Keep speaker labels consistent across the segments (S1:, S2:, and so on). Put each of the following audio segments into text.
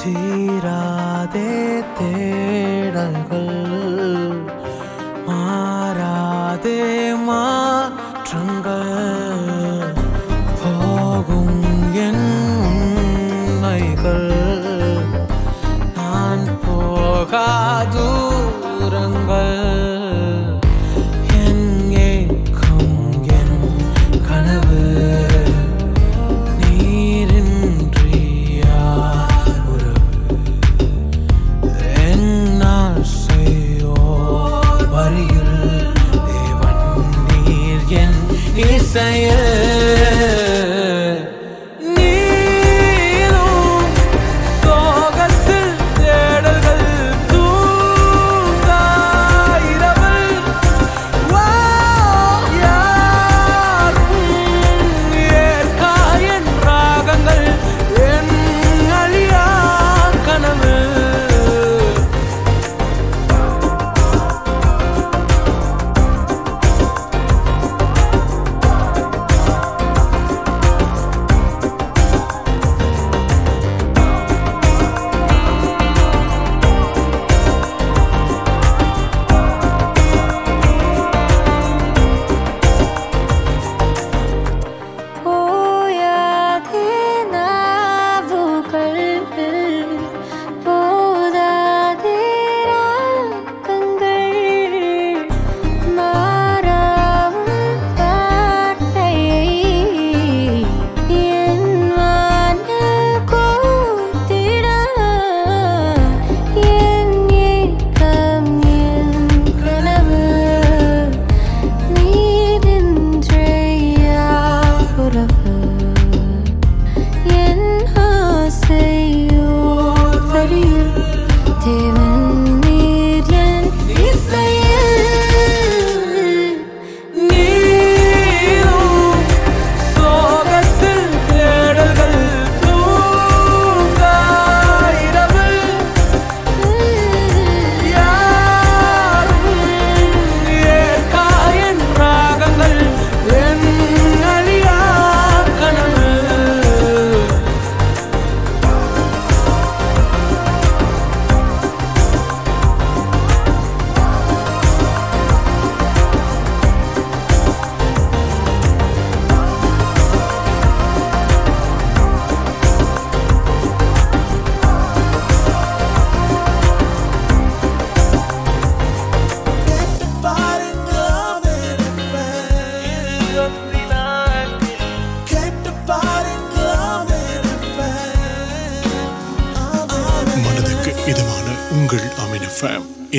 S1: தீராதே தேடல்கள் மாறாதே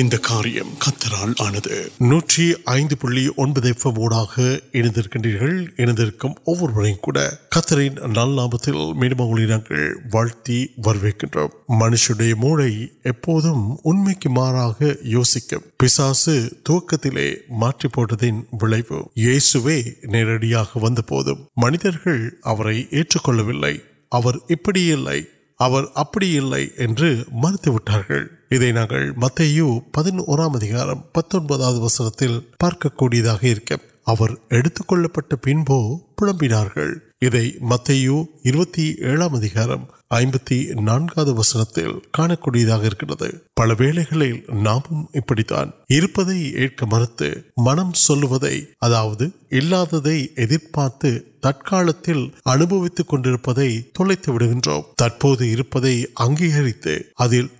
S2: ஃபேம் இந்த காரியம் கத்தரால் ஆனது நூற்றி ஐந்து புள்ளி ஒன்பது எஃப்எம் ஊடாக இணைந்திருக்கின்றீர்கள் இணைந்திருக்கும் ஒவ்வொருவரையும் கூட கத்தரின் நல்லாபத்தில் மீனமொழி நாங்கள் வாழ்த்தி வரவேற்கின்றோம் மனுஷனுடைய மூளை எப்போதும் உண்மைக்கு மாறாக யோசிக்கும் பிசாசு துவக்கத்திலே மாற்றி போட்டதின் விளைவு இயேசுவே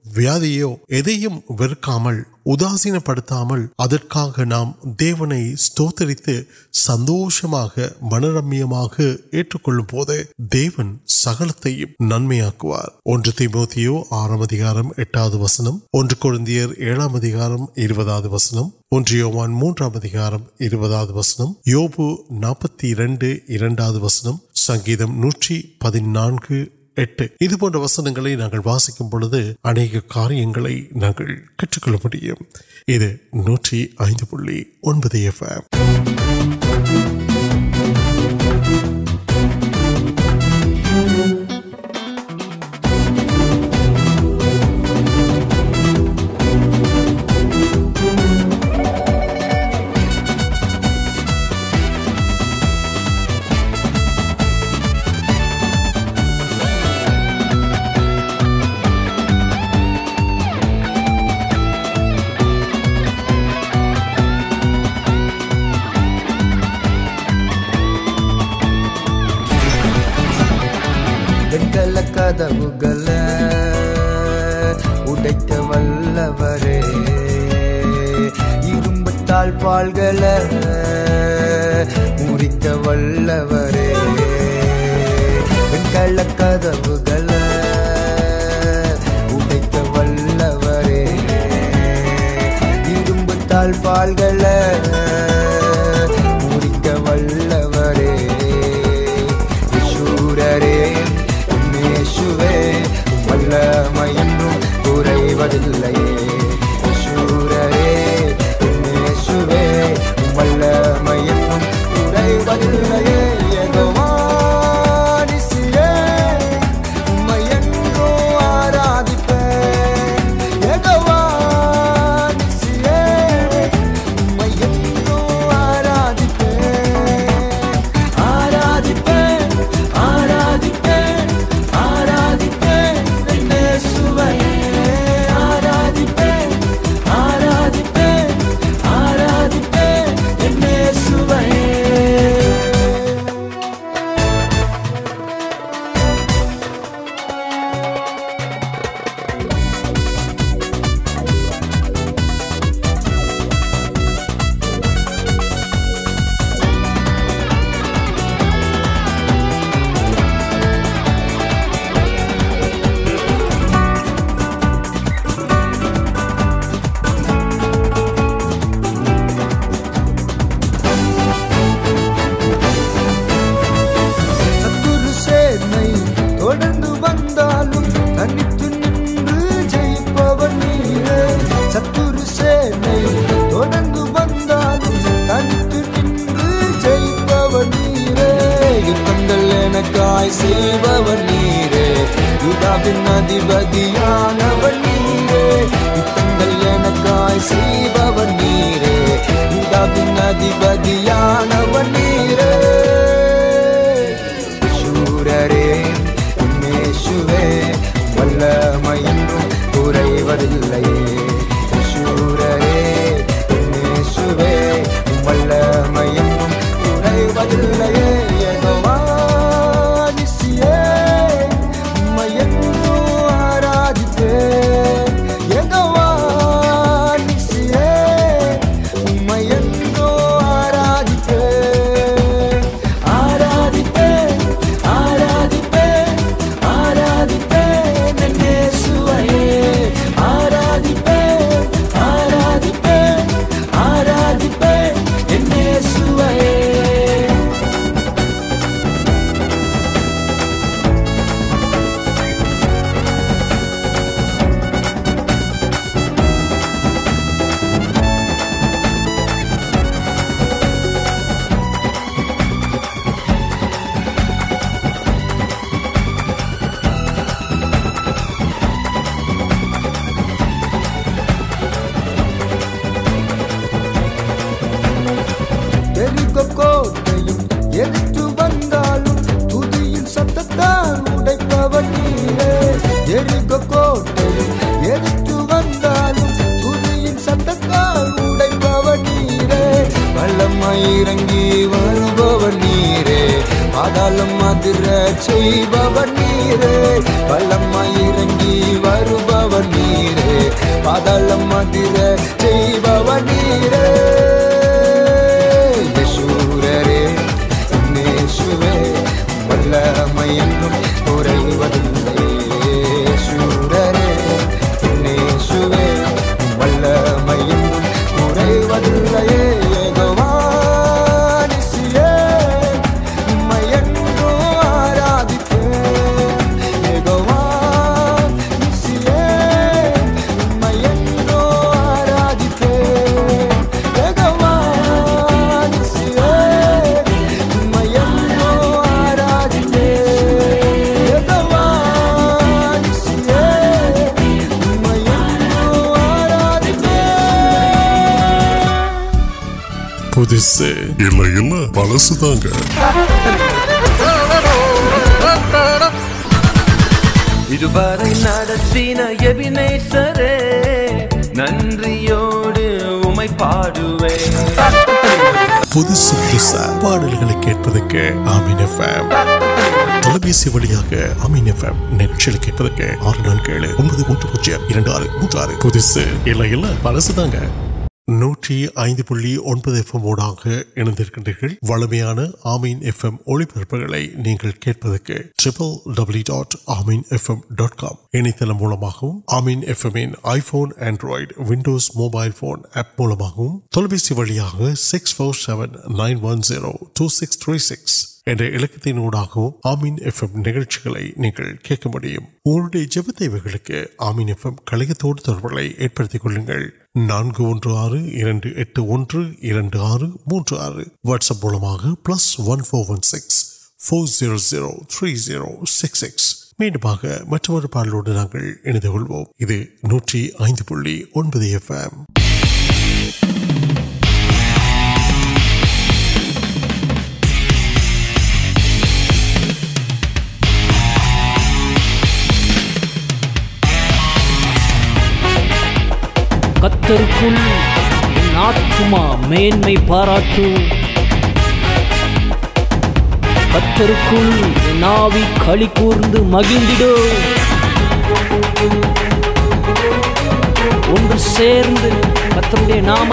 S2: வியாதியோ எதையும் வெறுக்காமல் உதாசீனப்படுத்தாமல் அதற்காக நாம் தேவனை ஸ்தோத்தரித்து சந்தோஷமாக மனரம்யமாக ஏற்றுக்கொள்ளும் போது தேவன் சகலத்தையும் நன்மையாக்குவார் ஒன்று திமுத்தியோ ஆறாம் அதிகாரம் எட்டாவது வசனம் وسک کارک
S3: بال پال گڑک و میرے
S4: نش نوٹ
S2: پوجی آرسے پہ நூற்றி ஐந்து புள்ளி ஒன்பது எஃப்எம் ஊடாக இணைந்திருக்கின்றீர்கள் வளமையான ஆமீன் எஃப்எம் ஒளிபரப்புகளை நீங்கள் கேட்பதற்கு ட்ரிபிள் டபிள்யூ டாட் ஆமீன் எஃப்எம் டாட் காம் இணையதளம் மூலமாகவும் ஆமீன் எஃப்எம்மின் iPhone Android Windows mobile phone app மூலமாகவும் தொலைபேசி வழியாக six four seven nine one zero two six three
S5: می پارا ناوکو مہند نام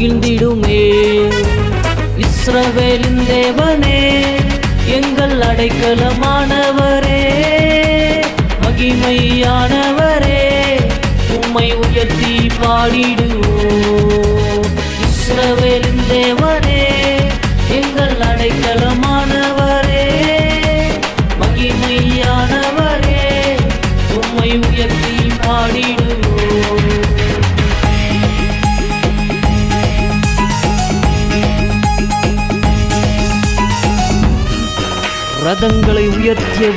S5: میرے اڑکال مہیم اوتی پاڑ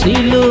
S5: سم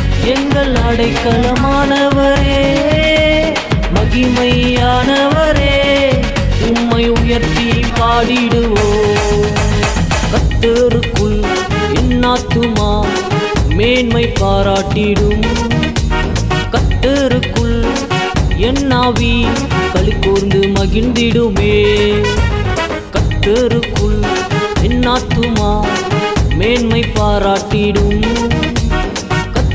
S5: مہم ساڑ پارا ری کلک مہند مارا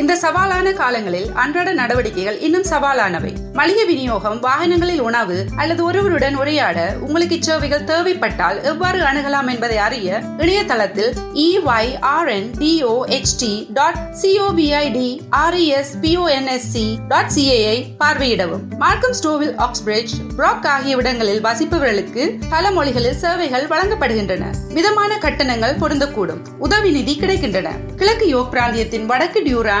S6: ان سوال اراو نوڑک سوالان واپس امام تلس پاروکم آکس آگے وسیپل سروے مہنگا کٹکی تین وڑک ڈیو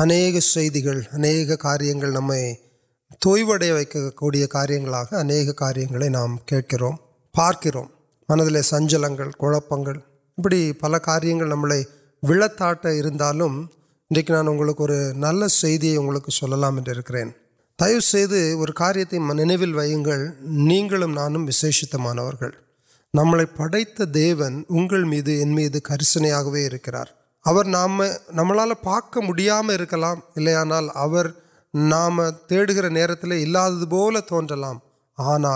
S7: اناک ا نکل نمبک کو نارنگ نام کھیر پارکرم منتلے سنچل کو نم تاٹک نانکر نلکلامک دے کار نو ویل نہیں نانشت مانو نمپ پڑت دیون اگر میری انسنگار نام نمال پارک ملے آنا نام تی نلاد تونلام آنا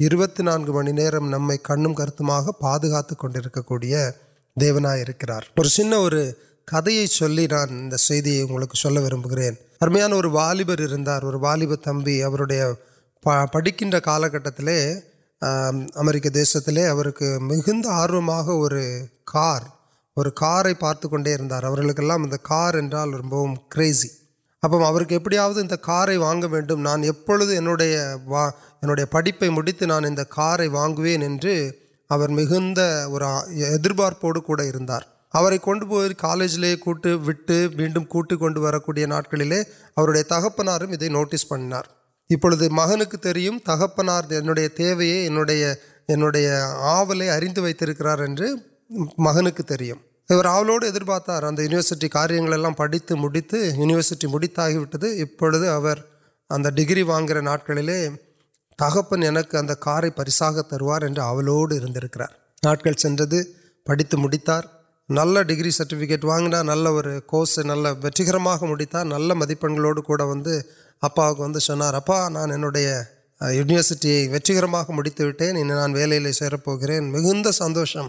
S7: اروت نان نرم نم کمپا کنڈرکیا دیوناکار اور سن کتنی نانوکرے ارمیاں اور والبر اور والب تمہ پڑکن کامرک دیشت مرو اور کار پارتک روپی ابو کار واگ نانپویا پڑپت نان کار وے مدار کا میڈم کٹ ویڈیو ناٹک تکپنوٹی پڑھے مغرب تک پنڈیا تیوہے انول اردو مغک اوور آدار اب یونیورسٹی کاریہ پڑتی میتھے یونیورسٹی میتھتا ابھی اگر ڈگری واٹ تک کار پریسا تروارے آلوڈر ناٹک سنجھے پڑتی میتار نل ڈگری سرٹیفکٹ وا نل اور کورس نل ورتار نل مدپو کو یونیورسٹی وٹکر مٹن ول سوکرین مندوشم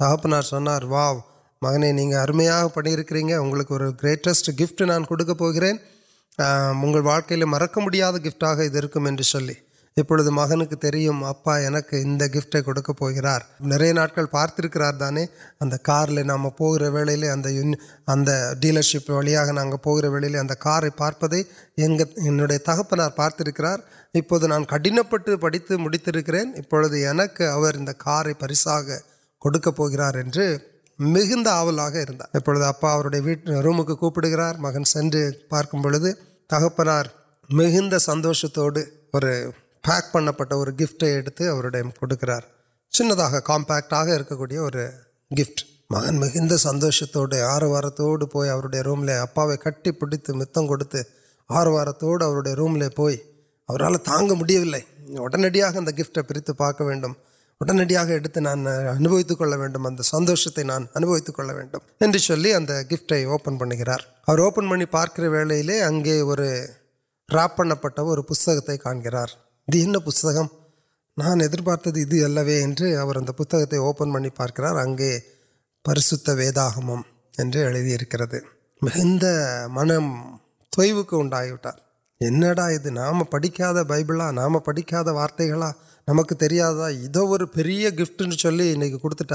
S7: تکپن سنار وو مغ ارمیاب پڑھ كریں گے اُن كو گرےسٹ گیف نان كو كریں انگلوكل مركہ كیفٹا كی چلے اب مغرب ابا كے انفٹار نایا پارتر كردانے اگر كار لیے نام پھر ویل یو اتنا ڈیلر شاح پہلے اگر كار پارپے یوں یا تقریر ابھی نان كو پڑتی میتر كریں ابھی كے كار پریسا كو كر مولا ابھی ابھی ویٹ روم کو کپڑے گا مغن سن پارک تکپر مندوشت اور پیک پہن پہ اور گیف اتر اوکر چنپیک اور کیفٹ مغن مندوشت آروارت پوڈیا رومل ابا کٹ پیت مر وارت رومل پوئیل تاٹنگ ان گیٹ پر پارک ویٹ اٹنڈیا نانک ویم اگر سندوشتے نان اُنوت کئی اوپن پڑ گیا اور پارک واڑی اگے اور راپ اور پستینم نان پارتر اوپن بن پارک پریشد ویدا میرے من تیوکار انڈا نام پڑھی بائیبا نام پڑکا وارتگا نمک کٹ چلے ان کی کٹ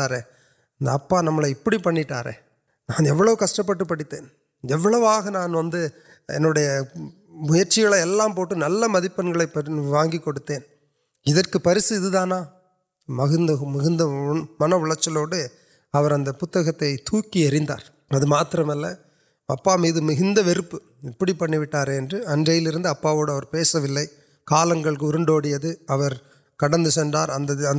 S7: اب نمبر پڑے نا کشپن ایوڑو نان ویچا پوٹ نل مدپن پریس ادانا من اچر پتہ تاکی اریند اب اب میری مرپ ابھی پڑی اجلے ابا ہوا کٹ سند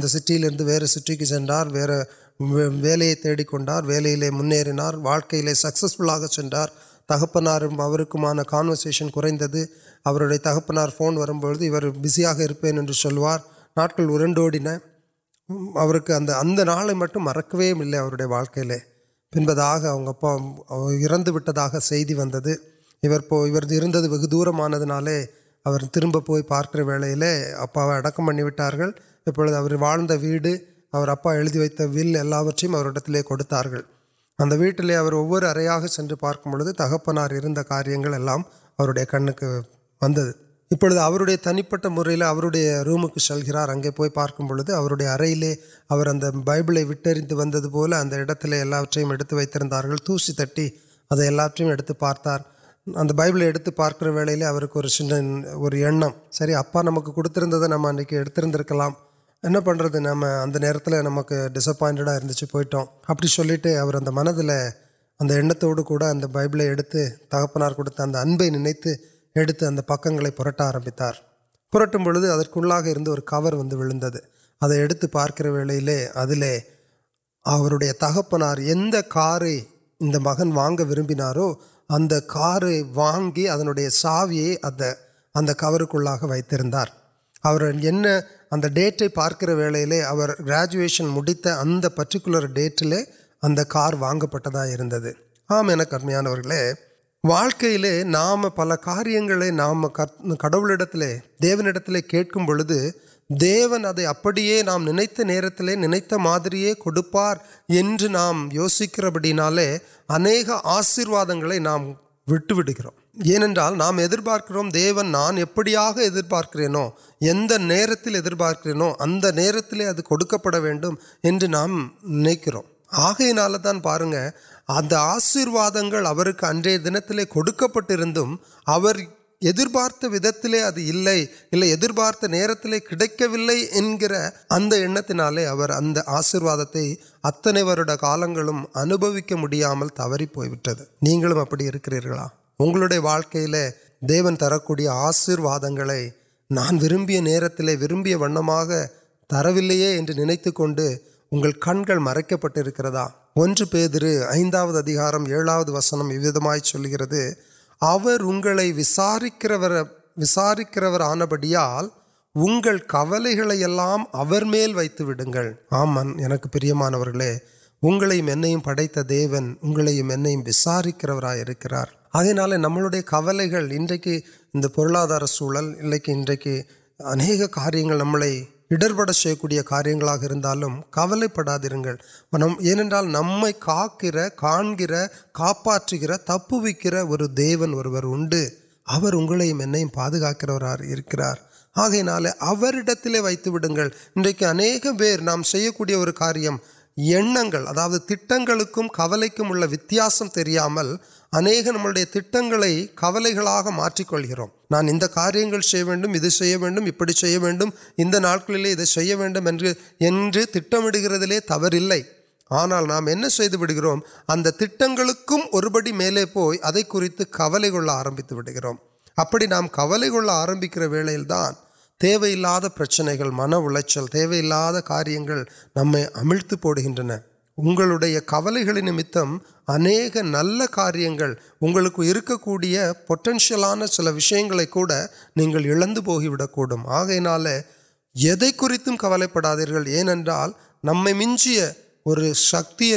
S7: سلے سٹیارے ولیا تیڑک ولکلے سکسفل سکپن کانورسن کو تکپار فون ووزیاں سواروڑ مٹم مرکے واقعی پاگ دور آنا اور ترب پہ پارک واڑی ابا اٹکار ابو واند ویڑا وت ول ابھی اور کتار اگر ویٹلے وہ پارک بھوت تک پنار کاریہ کن کو تن پوری روم کو سلکار اگے پو پارکے ارے لیے بائیبل وٹری ود ادتمت دوسی تٹی اچھے پارتار اب بائیبل پارک ویلے سر سر اپا نمکر نام اندرکل پڑھ رہے نام ادھر نمک ڈیسپائنٹاچی پیٹم ابھی چلیٹے منزل ادھر اب بائیبل اے تکار کتنے اب نوت پکٹ آرمیت کور وید پارک وی اے تکپار کارے انگ وربن سوی ات اگر کبا ویٹ پارک وی گراجیشن میتھ اتنا پیٹل اگر کار وٹھا آمین کمیا نام پل کار نام کڑوت دیوت کچھ دینڈے نام نادر کار یوسکر بڑھے اہ گرواد نام بھی نام پارک نانڈیا ند نڑک پڑھے نام نکال دیں پہنگیں ادیرواد کٹ دی آشیواد نان واقع تر وی نئے انگل کنگ مرک پٹکا وسنگ یہ چل گئے وران بڑی کبل گیا میل ویڈیو آمن پر پڑھتا دیون وسارکرا کر اٹرپی کاریہ کبل پڑا دیں گے نمکر کا تپر اور دیون اور پاگا کر تکم کب وتاسم اہم تک کبل گاٹک نام ایک کاریہ اندر تر گئے آنا نام چند تک پڑے پوئی ادت کبل کل آرگ ابھی نام کبل کول آرمکر ویلدان تیولا پرچنے من اےچل تیویل کاریہ نمرت پو گھن او نتم اہ نل کوٹنشلان سیک نہیں پوکم آگے نال یریت کڑاد نمجی اور سکتی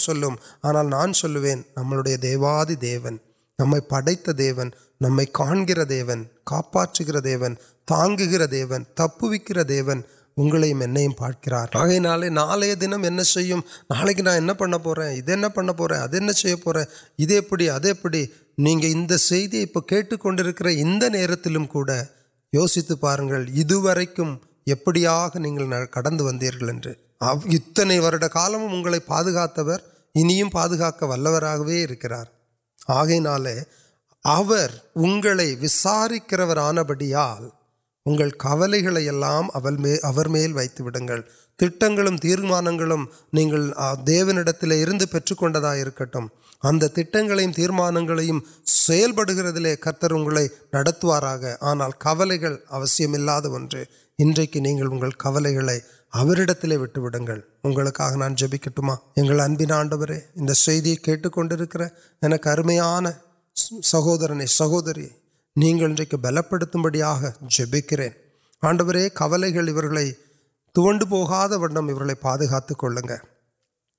S7: سلو آنا نان سو نملے دیواد دیون நம்மை படைத்த தேவன் நம்மை காண்கிற தேவன் காப்பாற்றுகிற தேவன் தாங்குகிற தேவன் தப்புவிக்கிற தேவன் உங்களையும் என்னையும் பார்க்கிறார் ஆகையினாலே நாளைய தினம் என்ன செய்யும் நாளைக்கு நான் என்ன பண்ண போகிறேன் இது என்ன பண்ண போகிறேன் அது என்ன செய்ய آگے وسارکر آنا بڑی انگل میل ویڈیو تم تیرمان نہیں دیونی پھر کون کروار آنا کبل وہ اریتی نان جبکٹان آڈو انٹکنڈ نہمیاں سہورنے سہوری نہیں بل پڑھ بڑا جپکرین آڈو کبل تمہیں پاگا کلو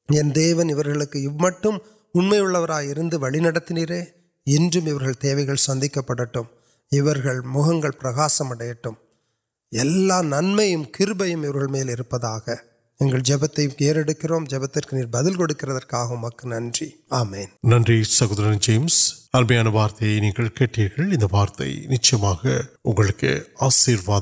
S7: یا دیونٹ اُنہیں بہن ان سندر مہنگا پرکاسم کمپا جدل کو نن آمین
S2: نکودر جیمس وارت وارت نچھ کے آشیواد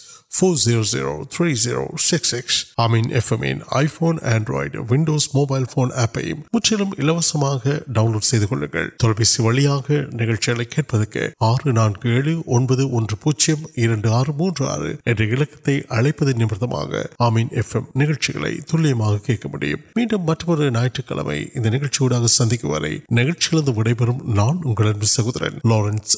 S2: ڈن لوڈ والے نئے کچھ پوجیم نمرن نکلیہ کمرکو سندھ نام سہورن لارنس